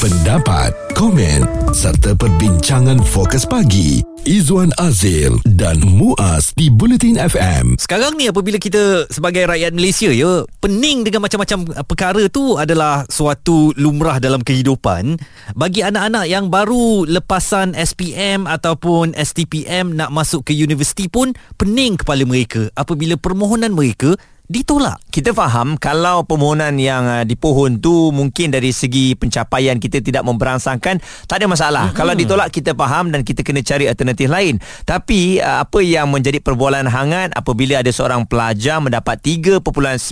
pendapat, komen serta perbincangan fokus pagi Izwan Azil dan Muaz di Bulletin FM. Sekarang ni apabila kita sebagai rakyat Malaysia ya, pening dengan macam-macam uh, perkara tu adalah suatu lumrah dalam kehidupan. Bagi anak-anak yang baru lepasan SPM ataupun STPM nak masuk ke universiti pun pening kepala mereka apabila permohonan mereka ditolak. Kita faham kalau permohonan yang uh, dipohon tu mungkin dari segi pencapaian kita tidak memberangsangkan, tak ada masalah. Mm-hmm. Kalau ditolak kita faham dan kita kena cari alternatif lain. Tapi uh, apa yang menjadi perbualan hangat apabila ada seorang pelajar mendapat 3.95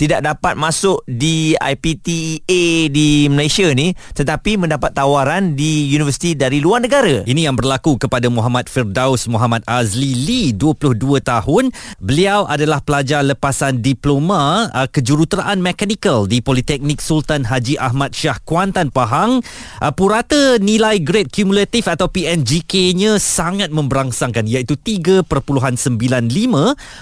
tidak dapat masuk di IPTA di Malaysia ni tetapi mendapat tawaran di universiti dari luar negara. Ini yang berlaku kepada Muhammad Firdaus Muhammad Azli Lee 22 tahun. Beliau adalah pelajar lepasan diploma uh, kejuruteraan mekanikal di Politeknik Sultan Haji Ahmad Shah Kuantan Pahang. Uh, purata nilai grade kumulatif atau PNGK-nya sangat memberangsangkan iaitu 3.95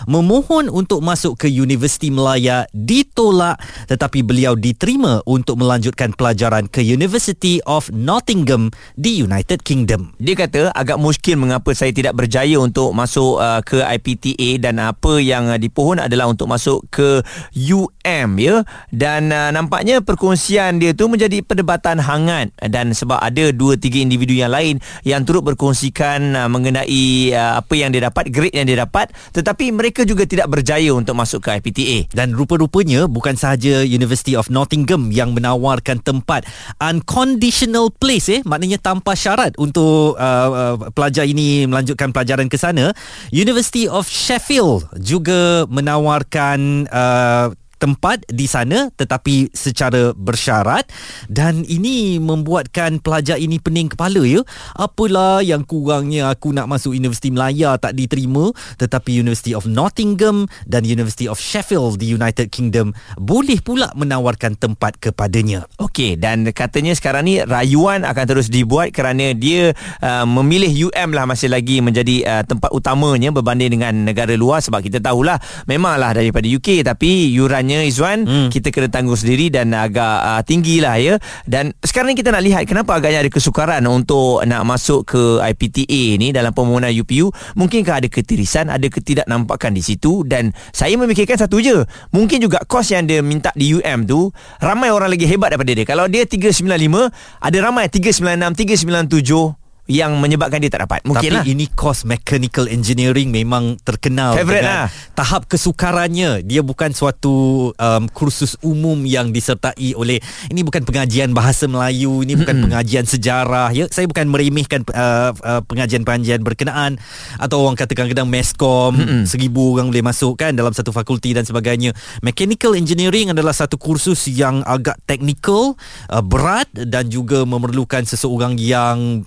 memohon untuk masuk ke Universiti Melaya ditolak tetapi beliau diterima untuk melanjutkan pelajaran ke University of Nottingham di United Kingdom. Dia kata agak muskil mengapa saya tidak berjaya untuk masuk uh, ke IPTA dan apa yang uh, dipohon adalah untuk masuk ke UM ya. Dan uh, nampaknya perkongsian dia tu menjadi perdebatan hangat. Dan sebab ada dua tiga individu yang lain yang turut berkongsikan uh, mengenai uh, apa yang dia dapat grade yang dia dapat. Tetapi mereka juga tidak berjaya untuk masuk ke IPTA dan rupa-rupanya bukan sahaja University of Nottingham yang menawarkan tempat unconditional place eh. Maknanya tanpa syarat untuk uh, uh, pelajar ini melanjutkan pelajaran ke sana. University of Sheffield juga menawarkan uh, tempat di sana tetapi secara bersyarat. Dan ini membuatkan pelajar ini pening kepala ya. Apalah yang kurangnya aku nak masuk Universiti Melaya tak diterima tetapi University of Nottingham dan University of Sheffield di United Kingdom boleh pula menawarkan tempat kepadanya. Okey dan katanya sekarang ni rayuan akan terus dibuat kerana dia uh, memilih UM lah masih lagi menjadi uh, tempat utamanya berbanding dengan negara luar. Sebab kita tahulah memanglah daripada UK tapi yurannya sebenarnya Izwan hmm. kita kena tanggung sendiri dan agak uh, tinggi lah ya. Dan sekarang ni kita nak lihat kenapa agaknya ada kesukaran untuk nak masuk ke IPTA ni dalam permohonan UPU mungkinkah ada ketirisan ada ketidaknampakan di situ? Dan saya memikirkan satu je mungkin juga kos yang dia minta di UM tu ramai orang lagi hebat daripada dia. Kalau dia 395 ada ramai 396 397 yang menyebabkan dia tak dapat. Mungkin Tapi lah. ini course mechanical engineering memang terkenal Favorite lah. tahap kesukarannya. Dia bukan suatu um, kursus umum yang disertai oleh ini bukan pengajian bahasa Melayu, ini bukan mm-hmm. pengajian sejarah. Ya, saya bukan meremehkan uh, uh, pengajian-pengajian berkenaan atau orang kata kadang-kadang meskom mm-hmm. seribu orang boleh masuk kan dalam satu fakulti dan sebagainya. Mechanical engineering adalah satu kursus yang agak teknikal, uh, berat dan juga memerlukan seseorang yang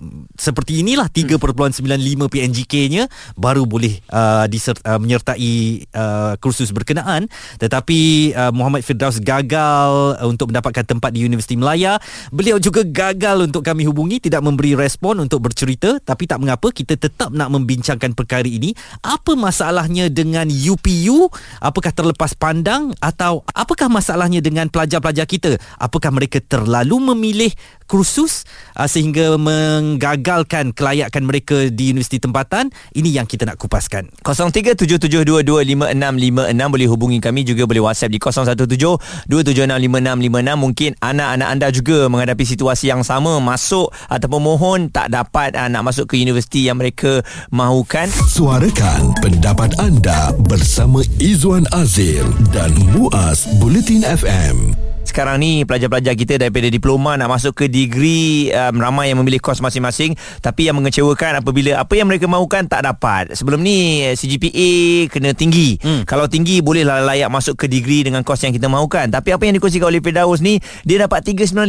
seperti inilah 3.95 PNGK-nya baru boleh uh, disert, uh, menyertai uh, kursus berkenaan. Tetapi uh, Muhammad Firdaus gagal uh, untuk mendapatkan tempat di Universiti Melaya. Beliau juga gagal untuk kami hubungi tidak memberi respon untuk bercerita. Tapi tak mengapa kita tetap nak membincangkan perkara ini. Apa masalahnya dengan UPU apakah terlepas pandang? Atau apakah masalahnya dengan pelajar-pelajar kita? Apakah mereka terlalu memilih kursus uh, sehingga menggagalkan kelayakan mereka di universiti tempatan. Ini yang kita nak kupaskan. 0377225656 boleh hubungi kami juga boleh WhatsApp di 0172765656 mungkin anak-anak anda juga menghadapi situasi yang sama masuk ataupun mohon tak dapat uh, nak masuk ke universiti yang mereka mahukan. Suarakan pendapat anda bersama Izwan Azil dan Muaz Bulletin FM sekarang ni pelajar-pelajar kita daripada diploma nak masuk ke degree um, ramai yang memilih kos masing-masing. Tapi yang mengecewakan apabila apa yang mereka mahukan tak dapat. Sebelum ni CGPA kena tinggi. Hmm. kalau tinggi bolehlah layak masuk ke degree dengan kos yang kita mahukan. Tapi apa yang dikongsikan oleh Firdaus ni dia dapat 395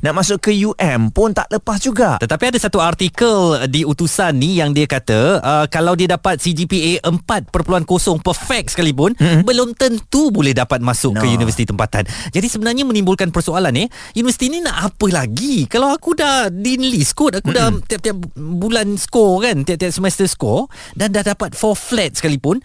nak masuk ke UM pun tak lepas juga. Tetapi ada satu artikel di utusan ni yang dia kata uh, kalau dia dapat CGPA 4.0 perfect sekalipun hmm. belum tentu boleh dapat masuk no. ke universiti tempatan. Jadi sebenarnya sebenarnya menimbulkan persoalan eh universiti ni nak apa lagi kalau aku dah di list kot aku mm-hmm. dah tiap-tiap bulan score kan tiap-tiap semester score dan dah dapat 4 flat sekalipun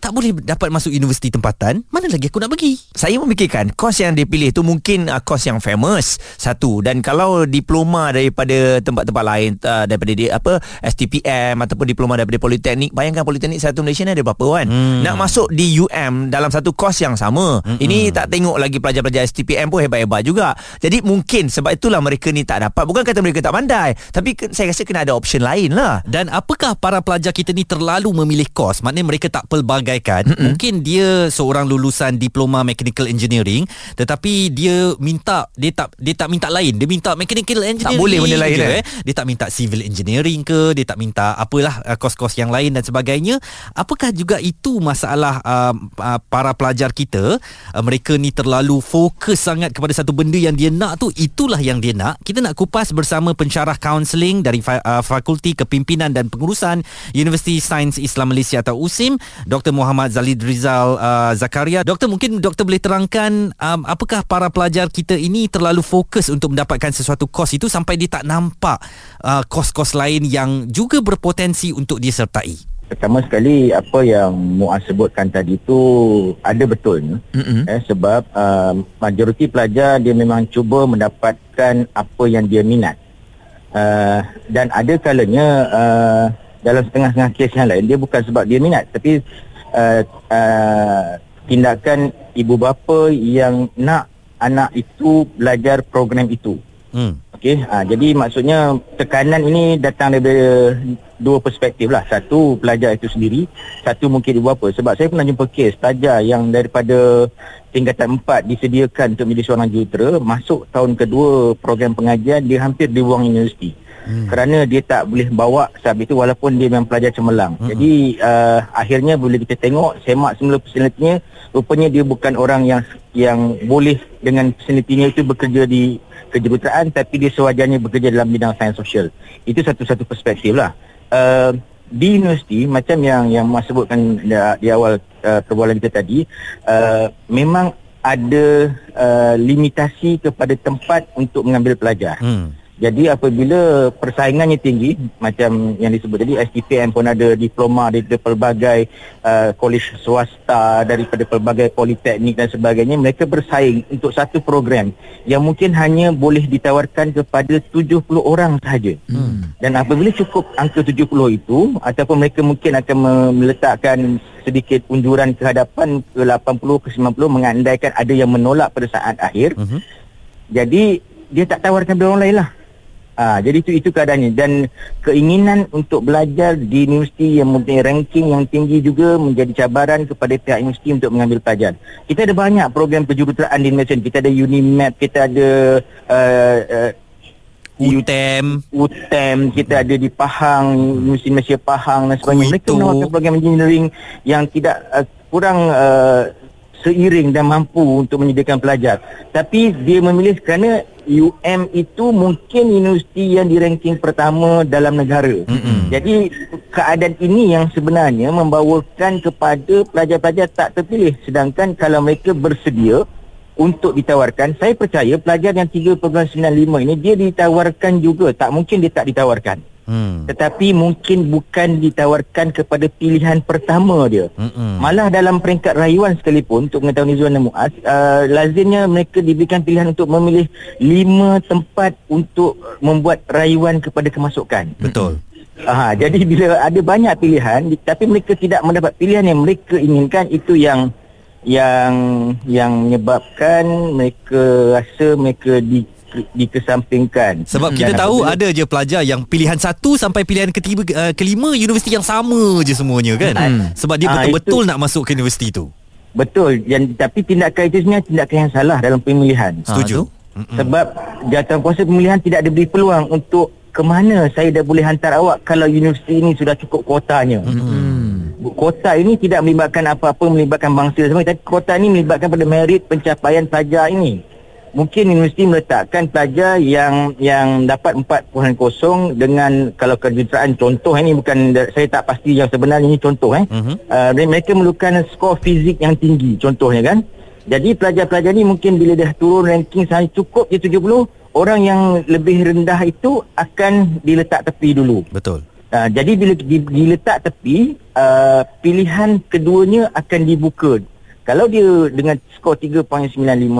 tak boleh dapat masuk universiti tempatan, mana lagi aku nak pergi? Saya memikirkan kos yang dia pilih tu mungkin uh, kos yang famous satu dan kalau diploma daripada tempat-tempat lain uh, daripada dia apa STPM ataupun diploma daripada politeknik bayangkan politeknik satu Malaysia ni ada berapa kan hmm. nak masuk di UM dalam satu kos yang sama hmm. ini tak tengok lagi pelajar-pelajar STPM pun hebat-hebat juga jadi mungkin sebab itulah mereka ni tak dapat bukan kata mereka tak pandai tapi saya rasa kena ada option lain lah Dan apakah para pelajar kita ni terlalu memilih kos? Maknanya mereka tak pelbagaikan. Mm-hmm. Mungkin dia seorang lulusan diploma mechanical engineering tetapi dia minta dia tak dia tak minta lain. Dia minta mechanical engineering. Tak boleh benda lain je, eh? Dia tak minta civil engineering ke, dia tak minta apalah uh, kos-kos yang lain dan sebagainya. Apakah juga itu masalah uh, uh, para pelajar kita? Uh, mereka ni terlalu fokus sangat kepada satu benda yang dia nak tu, itulah yang dia nak. Kita nak kupas bersama pensyarah kaunseling dari fa- uh, Fakulti Kepimpinan dan Pengurusan Universiti Sains Islam Malaysia atau USIM Dr. Muhammad Zalid Rizal uh, Zakaria. Doktor mungkin doktor boleh terangkan um, apakah para pelajar kita ini terlalu fokus untuk mendapatkan sesuatu kos itu sampai dia tak nampak uh, kos-kos lain yang juga berpotensi untuk disertai? Pertama sekali apa yang Muaz sebutkan tadi tu ada betulnya mm-hmm. eh, sebab uh, majoriti pelajar dia memang cuba mendapatkan apa yang dia minat. Uh, dan ada kalanya uh, dalam setengah-setengah kes yang lain dia bukan sebab dia minat tapi uh, uh, tindakan ibu bapa yang nak anak itu belajar program itu hmm. Okey, ha, jadi maksudnya tekanan ini datang daripada dua perspektif lah. Satu pelajar itu sendiri, satu mungkin ibu bapa. Sebab saya pernah jumpa kes pelajar yang daripada tingkatan empat disediakan untuk menjadi seorang jurutera, masuk tahun kedua program pengajian, dia hampir dibuang universiti. Hmm. Kerana dia tak boleh bawa sahabat itu walaupun dia memang pelajar cemerlang. Hmm. Jadi uh, akhirnya bila kita tengok semak semula personalitinya, rupanya dia bukan orang yang yang boleh dengan personalitinya itu bekerja di kejuruteraan tapi dia sewajarnya bekerja dalam bidang sains sosial. Itu satu-satu perspektif lah. Uh, di universiti macam yang yang Mas sebutkan di, di awal uh, perbualan kita tadi uh, memang ada uh, limitasi kepada tempat untuk mengambil pelajar. Hmm. Jadi apabila persaingannya tinggi macam yang disebut tadi STPM pun ada diploma dari pelbagai uh, kolej swasta daripada pelbagai politeknik dan sebagainya mereka bersaing untuk satu program yang mungkin hanya boleh ditawarkan kepada 70 orang sahaja. Hmm. Dan apabila cukup angka 70 itu ataupun mereka mungkin akan meletakkan sedikit unjuran ke hadapan ke 80 ke 90 mengandaikan ada yang menolak pada saat akhir. Hmm. Jadi dia tak tawarkan orang lain lah. Ha, jadi itu itu keadaannya dan keinginan untuk belajar di universiti yang mempunyai ranking yang tinggi juga menjadi cabaran kepada pihak universiti untuk mengambil pelajar. Kita ada banyak program kejuruteraan di Malaysia. Kita ada UNIMAP, kita ada uh, uh, UTEM UTEM kita ada di Pahang Universiti Malaysia Pahang dan sebagainya mereka menawarkan program engineering yang tidak uh, kurang uh, seiring dan mampu untuk menyediakan pelajar tapi dia memilih kerana UM itu mungkin universiti yang di ranking pertama dalam negara. Mm-hmm. Jadi keadaan ini yang sebenarnya membawakan kepada pelajar-pelajar tak terpilih sedangkan kalau mereka bersedia untuk ditawarkan saya percaya pelajar yang 3.95 ini dia ditawarkan juga tak mungkin dia tak ditawarkan. Hmm. Tetapi mungkin bukan ditawarkan kepada pilihan pertama dia. Hmm. Malah dalam peringkat rayuan sekalipun untuk mengetahui Zuan dan Muaz, uh, lazimnya mereka diberikan pilihan untuk memilih lima tempat untuk membuat rayuan kepada kemasukan. Betul. Aha, jadi bila ada banyak pilihan tapi mereka tidak mendapat pilihan yang mereka inginkan itu yang yang yang menyebabkan mereka rasa mereka di dikesampingkan. Sebab kita tahu ada je pelajar yang pilihan satu sampai pilihan ketiga uh, kelima universiti yang sama je semuanya kan. Hmm. Sebab dia ah, betul-betul itu, nak masuk ke universiti tu. Betul. Yang tapi tindakan itu sebenarnya tindakan yang salah dalam pemilihan. Setuju. Ha, Sebab jawatan kuasa pemilihan tidak diberi peluang untuk ke mana saya dah boleh hantar awak kalau universiti ini sudah cukup kuotanya. Hmm. Kuota ini tidak melibatkan apa-apa melibatkan bangsa semua tapi kuota ini melibatkan pada merit pencapaian pelajar ini mungkin universiti meletakkan pelajar yang yang dapat 4.0 dengan kalau kejuruteraan contoh ini bukan saya tak pasti yang sebenarnya ini contoh eh uh-huh. uh, mereka memerlukan skor fizik yang tinggi contohnya kan jadi pelajar-pelajar ni mungkin bila dah turun ranking sahaja cukup je 70 orang yang lebih rendah itu akan diletak tepi dulu betul Uh, jadi bila diletak tepi, uh, pilihan keduanya akan dibuka. Kalau dia dengan skor 3.95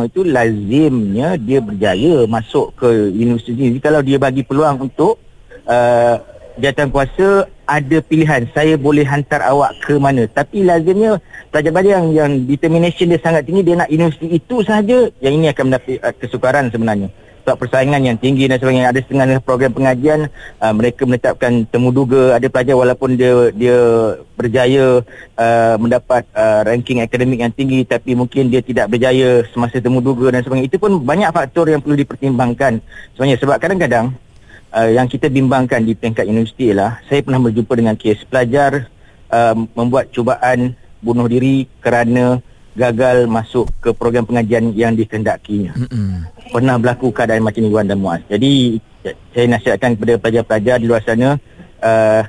itu lazimnya dia berjaya masuk ke universiti. Jadi kalau dia bagi peluang untuk uh, jawatan kuasa ada pilihan saya boleh hantar awak ke mana tapi lazimnya pelajar-pelajar yang, yang determination dia sangat tinggi dia nak universiti itu saja yang ini akan mendapat uh, kesukaran sebenarnya sebab persaingan yang tinggi dan sebagainya. Ada setengah program pengajian uh, mereka menetapkan temu duga ada pelajar walaupun dia dia berjaya uh, mendapat uh, ranking akademik yang tinggi tapi mungkin dia tidak berjaya semasa temu duga dan sebagainya. Itu pun banyak faktor yang perlu dipertimbangkan. Sebenarnya sebab kadang-kadang uh, yang kita bimbangkan di peringkat universiti ialah saya pernah berjumpa dengan kes pelajar uh, membuat cubaan bunuh diri kerana gagal masuk ke program pengajian yang dikehendakinya. Mm-mm. Pernah berlaku keadaan macam ni Wan dan Muaz. Jadi saya nasihatkan kepada pelajar-pelajar di luar sana uh,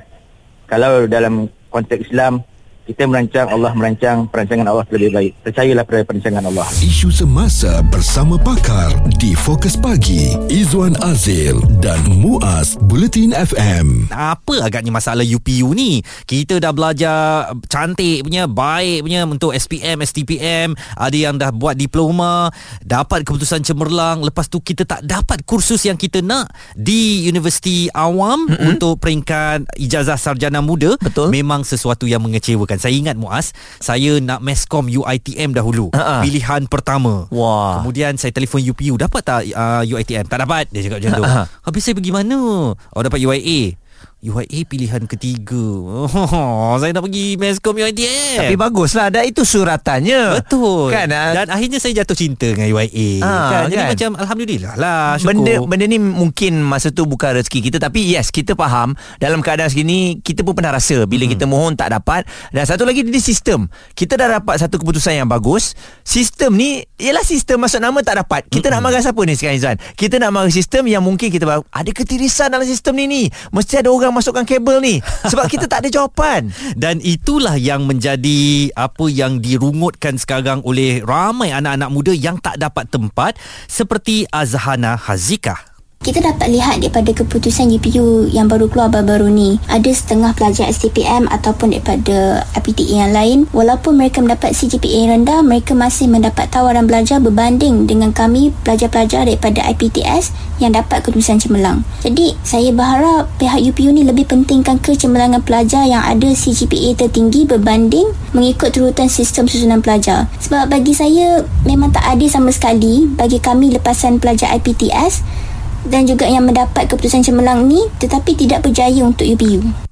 kalau dalam konteks Islam kita merancang Allah merancang perancangan Allah lebih baik. Percayalah pada perancangan Allah. Isu semasa bersama pakar di Fokus Pagi Izwan Azil dan Muaz Bulletin FM apa agaknya masalah UPU ni? Kita dah belajar cantik punya baik punya untuk SPM STPM ada yang dah buat diploma dapat keputusan cemerlang. Lepas tu kita tak dapat kursus yang kita nak di Universiti Awam mm-hmm. untuk peringkat ijazah sarjana muda. Betul. Memang sesuatu yang mengecewakan saya ingat Muaz saya nak meskom UiTM dahulu. Uh-uh. pilihan pertama. Wah. kemudian saya telefon UPU dapat tak uh, UiTM tak dapat dia cakap macam tu. uh-huh. habis saya pergi mana? Oh dapat UIA UIA pilihan ketiga. Oh, Saya nak pergi Meskom UITM Tapi baguslah Dah itu suratannya. Betul. Kan, uh, Dan akhirnya saya jatuh cinta Dengan UIA ha, kan? Jadi kan? macam Alhamdulillah lah syukur. benda, benda ni mungkin Masa tu bukan rezeki kita Tapi yes Kita faham Dalam keadaan segini Kita pun pernah rasa Bila hmm. kita mohon tak dapat. Dan satu lagi Ini sistem. Kita dah dapat satu keputusan yang bagus. Sistem ni Ialah sistem Masuk nama tak dapat. Kita hmm. nak marah siapa ni sekarang Izan? Kita nak marah sistem Yang mungkin kita Ada ketirisan dalam sistem ni ni. Mesti ada orang orang masukkan kabel ni. Sebab kita tak ada jawapan. Dan itulah yang menjadi apa yang dirungutkan sekarang oleh ramai anak-anak muda yang tak dapat tempat seperti Azhana Hazikah kita dapat lihat daripada keputusan UPU yang baru keluar baru-baru ni. Ada setengah pelajar STPM ataupun daripada IPTE yang lain. Walaupun mereka mendapat CGPA yang rendah mereka masih mendapat tawaran belajar berbanding dengan kami pelajar-pelajar daripada IPTS yang dapat keputusan cemerlang. Jadi saya berharap pihak UPU ni lebih pentingkan kecemerlangan pelajar yang ada CGPA tertinggi berbanding mengikut turutan sistem susunan pelajar. Sebab bagi saya memang tak adil sama sekali bagi kami lepasan pelajar IPTS dan juga yang mendapat keputusan cemerlang ni tetapi tidak berjaya untuk UPU.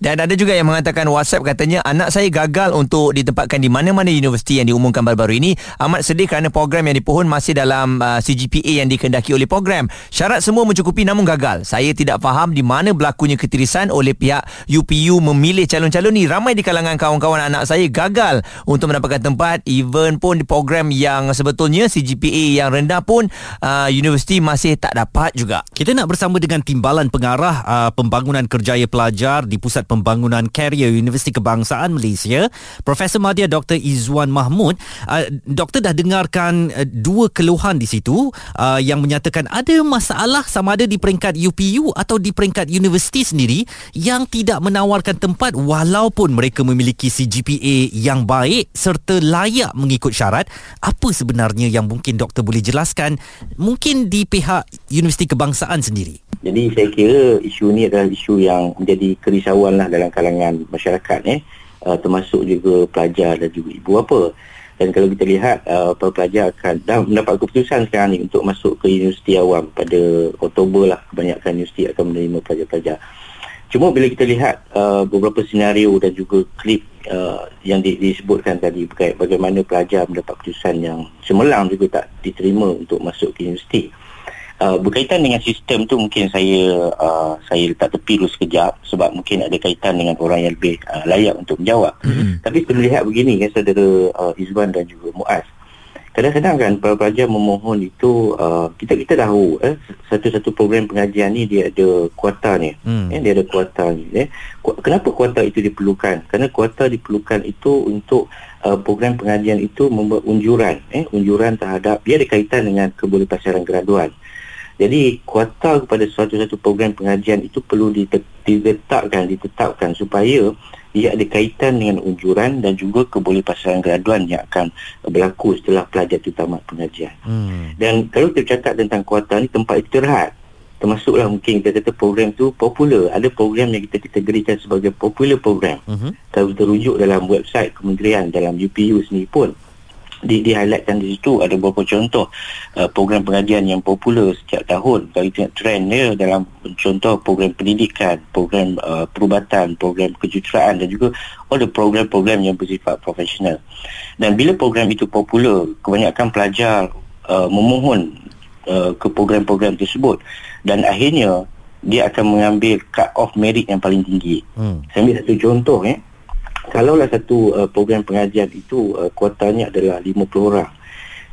Dan ada juga yang mengatakan WhatsApp katanya anak saya gagal untuk ditempatkan di mana-mana universiti yang diumumkan baru-baru ini. Amat sedih kerana program yang dipohon masih dalam uh, CGPA yang dikendaki oleh program. Syarat semua mencukupi namun gagal. Saya tidak faham di mana berlakunya ketirisan oleh pihak UPU memilih calon-calon ni. Ramai di kalangan kawan-kawan anak saya gagal untuk mendapatkan tempat. Even pun di program yang sebetulnya CGPA yang rendah pun uh, universiti masih tak dapat juga. Kita nak bersama dengan Timbalan Pengarah uh, Pembangunan Kerjaya Pelajar di Pusat Pembangunan Karier Universiti Kebangsaan Malaysia Profesor Madya Dr. Izwan Mahmud uh, Doktor dah dengarkan uh, dua keluhan di situ uh, yang menyatakan ada masalah sama ada di peringkat UPU atau di peringkat universiti sendiri yang tidak menawarkan tempat walaupun mereka memiliki CGPA yang baik serta layak mengikut syarat apa sebenarnya yang mungkin doktor boleh jelaskan mungkin di pihak Universiti Kebangsaan sendiri jadi saya kira isu ni adalah isu yang menjadi kerisauan lah dalam kalangan masyarakat eh. Uh, termasuk juga pelajar dan juga ibu apa. Dan kalau kita lihat uh, pelajar akan dah mendapat keputusan sekarang ni untuk masuk ke universiti awam pada Oktober lah kebanyakan universiti akan menerima pelajar-pelajar. Cuma bila kita lihat uh, beberapa senario dan juga klip uh, yang di, disebutkan tadi berkait bagaimana pelajar mendapat keputusan yang cemerlang juga tak diterima untuk masuk ke universiti. Uh, berkaitan dengan sistem tu mungkin saya uh, saya letak tepi dulu sekejap sebab mungkin ada kaitan dengan orang yang lebih uh, layak untuk menjawab. Mm-hmm. Tapi kita melihat begini kan saudara uh, Izwan dan juga Muaz. Kadang-kadang kan para pelajar memohon itu uh, kita kita tahu eh satu-satu program pengajian ni dia ada kuota ni. Mm. Eh, dia ada kuota ni eh. Kenapa kuota itu diperlukan? Kerana kuota diperlukan itu untuk uh, program pengajian itu membuat unjuran eh unjuran terhadap dia ada kaitan dengan kebolehpasaran graduan. Jadi kuota kepada suatu-satu program pengajian itu perlu diletakkan, ditetapkan supaya ia ada kaitan dengan unjuran dan juga kebolehpasaran graduan yang akan berlaku setelah pelajar itu tamat pengajian. Hmm. Dan kalau kita cakap tentang kuota ni tempat istirahat termasuklah mungkin kita kata program tu popular ada program yang kita kategorikan sebagai popular program uh-huh. kalau kita rujuk dalam website kementerian dalam UPU sendiri pun di, di highlightkan di situ ada beberapa contoh uh, program pengajian yang popular setiap tahun. Kalau kita tengok trend dia dalam contoh program pendidikan program uh, perubatan program kejuruteraan dan juga ada program-program yang bersifat profesional. Dan bila program itu popular kebanyakan pelajar uh, memohon uh, ke program-program tersebut dan akhirnya dia akan mengambil cut off merit yang paling tinggi. Hmm. saya ambil satu contoh eh kalaulah satu uh, program pengajian itu uh, kuotanya adalah 50 orang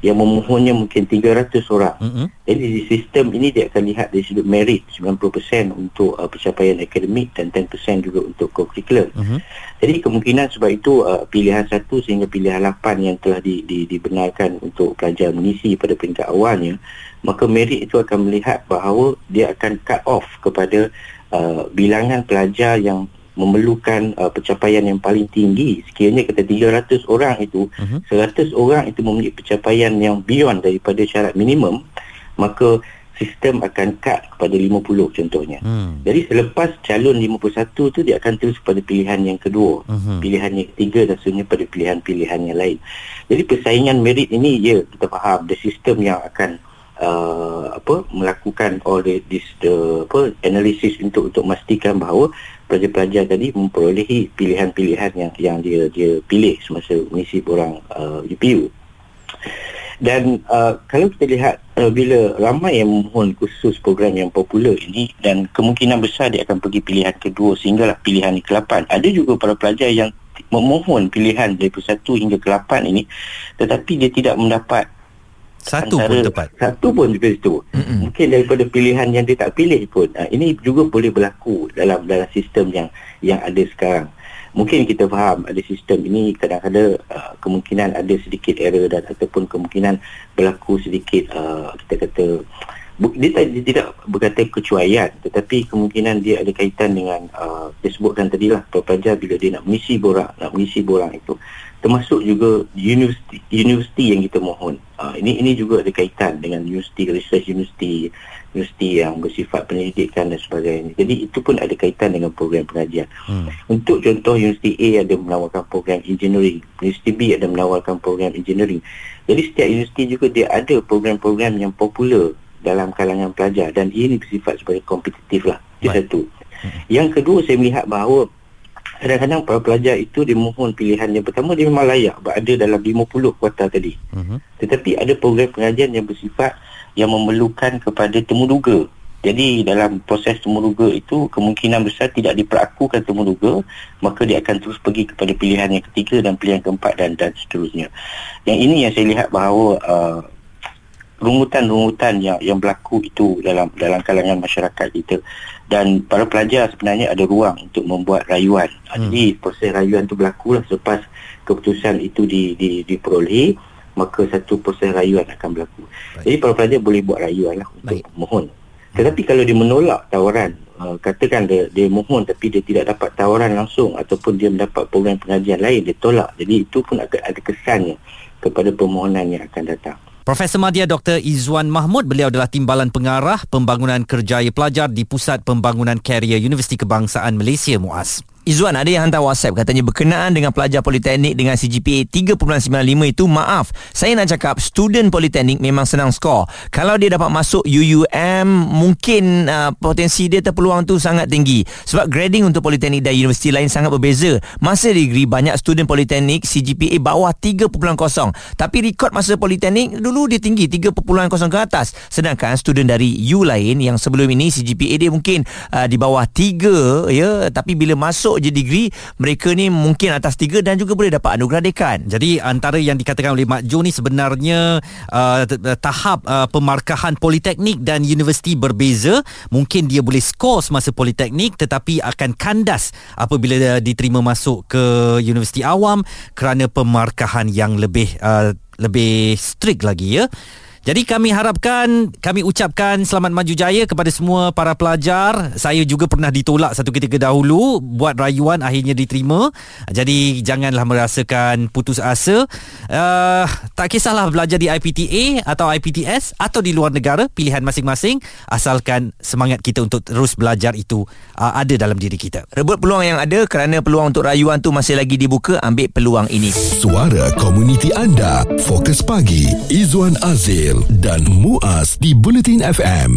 yang memohonnya mungkin 300 orang. Mm-hmm. Jadi di sistem ini dia akan lihat dari sudut merit 90% untuk uh, pencapaian akademik dan 10% juga untuk co-curricular. Mm-hmm. Jadi kemungkinan sebab itu uh, pilihan satu sehingga pilihan lapan yang telah di, di, dibenarkan untuk pelajar mengisi pada peringkat awalnya, maka merit itu akan melihat bahawa dia akan cut off kepada uh, bilangan pelajar yang memerlukan uh, pencapaian yang paling tinggi sekiranya kata 300 orang itu uh-huh. Mhm. 100 orang itu memiliki pencapaian yang beyond daripada syarat minimum maka sistem akan cut kepada 50 contohnya. Hmm. Jadi selepas calon 51 tu dia akan terus pada pilihan yang kedua, uh-huh. pilihan yang ketiga dan seterusnya pada pilihan-pilihan yang lain. Jadi persaingan merit ini ya kita faham the sistem yang akan uh, apa melakukan all the, this the apa analisis untuk untuk memastikan bahawa pelajar-pelajar tadi memperolehi pilihan-pilihan yang yang dia dia pilih semasa mengisi borang uh, UPU. Dan uh, kalau kita lihat uh, bila ramai yang memohon khusus program yang popular ini dan kemungkinan besar dia akan pergi pilihan kedua sehinggalah pilihan ke-8. Ada juga para pelajar yang memohon pilihan dari satu hingga ke-8 ini tetapi dia tidak mendapat satu pun tepat. satu pun juga itu. Mm-hmm. mungkin daripada pilihan yang dia tak pilih pun uh, ini juga boleh berlaku dalam dalam sistem yang yang ada sekarang. Mungkin kita faham ada sistem ini kadang-kadang uh, kemungkinan ada sedikit error dan ataupun kemungkinan berlaku sedikit uh, kita kata dia, tak, dia tidak berkata kecuaian tetapi kemungkinan dia ada kaitan dengan uh, dia sebutkan tadilah pelajar bila dia nak mengisi borang nak mengisi borang itu termasuk juga universiti universiti yang kita mohon. Uh, ini ini juga ada kaitan dengan universiti research universiti universiti yang bersifat pendidikan dan sebagainya. Jadi itu pun ada kaitan dengan program pengajian. Hmm. Untuk contoh universiti A ada menawarkan program engineering, universiti B ada menawarkan program engineering. Jadi setiap universiti juga dia ada program-program yang popular dalam kalangan pelajar dan ini bersifat sebagai kompetitif lah. Itu satu. Hmm. Yang kedua saya melihat bahawa kadang-kadang para pelajar itu dia mohon pilihan yang pertama dia memang layak berada dalam 50 kuota tadi. Uh-huh. Tetapi ada program pengajian yang bersifat yang memerlukan kepada temuduga. Jadi dalam proses temuduga itu kemungkinan besar tidak diperakukan temuduga maka dia akan terus pergi kepada pilihan yang ketiga dan pilihan keempat dan dan seterusnya. Yang ini yang saya lihat bahawa uh, rungutan-rungutan yang yang berlaku itu dalam dalam kalangan masyarakat kita dan para pelajar sebenarnya ada ruang untuk membuat rayuan. Hmm. Jadi proses rayuan itu berlaku lah selepas keputusan itu di di diperolehi maka satu proses rayuan akan berlaku. Baik. Jadi para pelajar boleh buat rayuan lah untuk Baik. mohon. Tetapi kalau dia menolak tawaran uh, katakan dia, dia mohon tapi dia tidak dapat tawaran langsung ataupun dia mendapat program pengajian lain dia tolak. Jadi itu pun akan ada kesannya kepada permohonan yang akan datang. Profesor Madya Dr. Izzuan Mahmud, beliau adalah Timbalan Pengarah Pembangunan Kerjaya Pelajar di Pusat Pembangunan Karier Universiti Kebangsaan Malaysia MUAS. Izzuan ada yang hantar WhatsApp katanya berkenaan dengan pelajar politeknik dengan CGPA 3.95 itu maaf saya nak cakap student politeknik memang senang skor. Kalau dia dapat masuk UUM mungkin uh, potensi dia terpeluang tu sangat tinggi. Sebab grading untuk politeknik dan universiti lain sangat berbeza. Masa degree banyak student politeknik CGPA bawah 3.0 tapi rekod masa politeknik dulu dia tinggi 3.0 ke atas. Sedangkan student dari U lain yang sebelum ini CGPA dia mungkin uh, di bawah 3 ya. Tapi bila masuk je degree mereka ni mungkin atas tiga dan juga boleh dapat anugerah dekan. Jadi antara yang dikatakan oleh Mak Jo ni sebenarnya uh, tahap uh, pemarkahan politeknik dan universiti berbeza. Mungkin dia boleh skor semasa politeknik tetapi akan kandas apabila diterima masuk ke universiti awam kerana pemarkahan yang lebih uh, lebih strict lagi ya Jadi kami harapkan kami ucapkan selamat maju jaya kepada semua para pelajar. Saya juga pernah ditolak satu ketika dahulu buat rayuan akhirnya diterima. Jadi janganlah merasakan putus asa. Uh, tak kisahlah belajar di IPTA atau IPTS atau di luar negara, pilihan masing-masing asalkan semangat kita untuk terus belajar itu uh, ada dalam diri kita. Rebut peluang yang ada kerana peluang untuk rayuan tu masih lagi dibuka, ambil peluang ini. Suara komuniti anda, Fokus Pagi, Izwan Azil dan Muaz di Bulletin FM.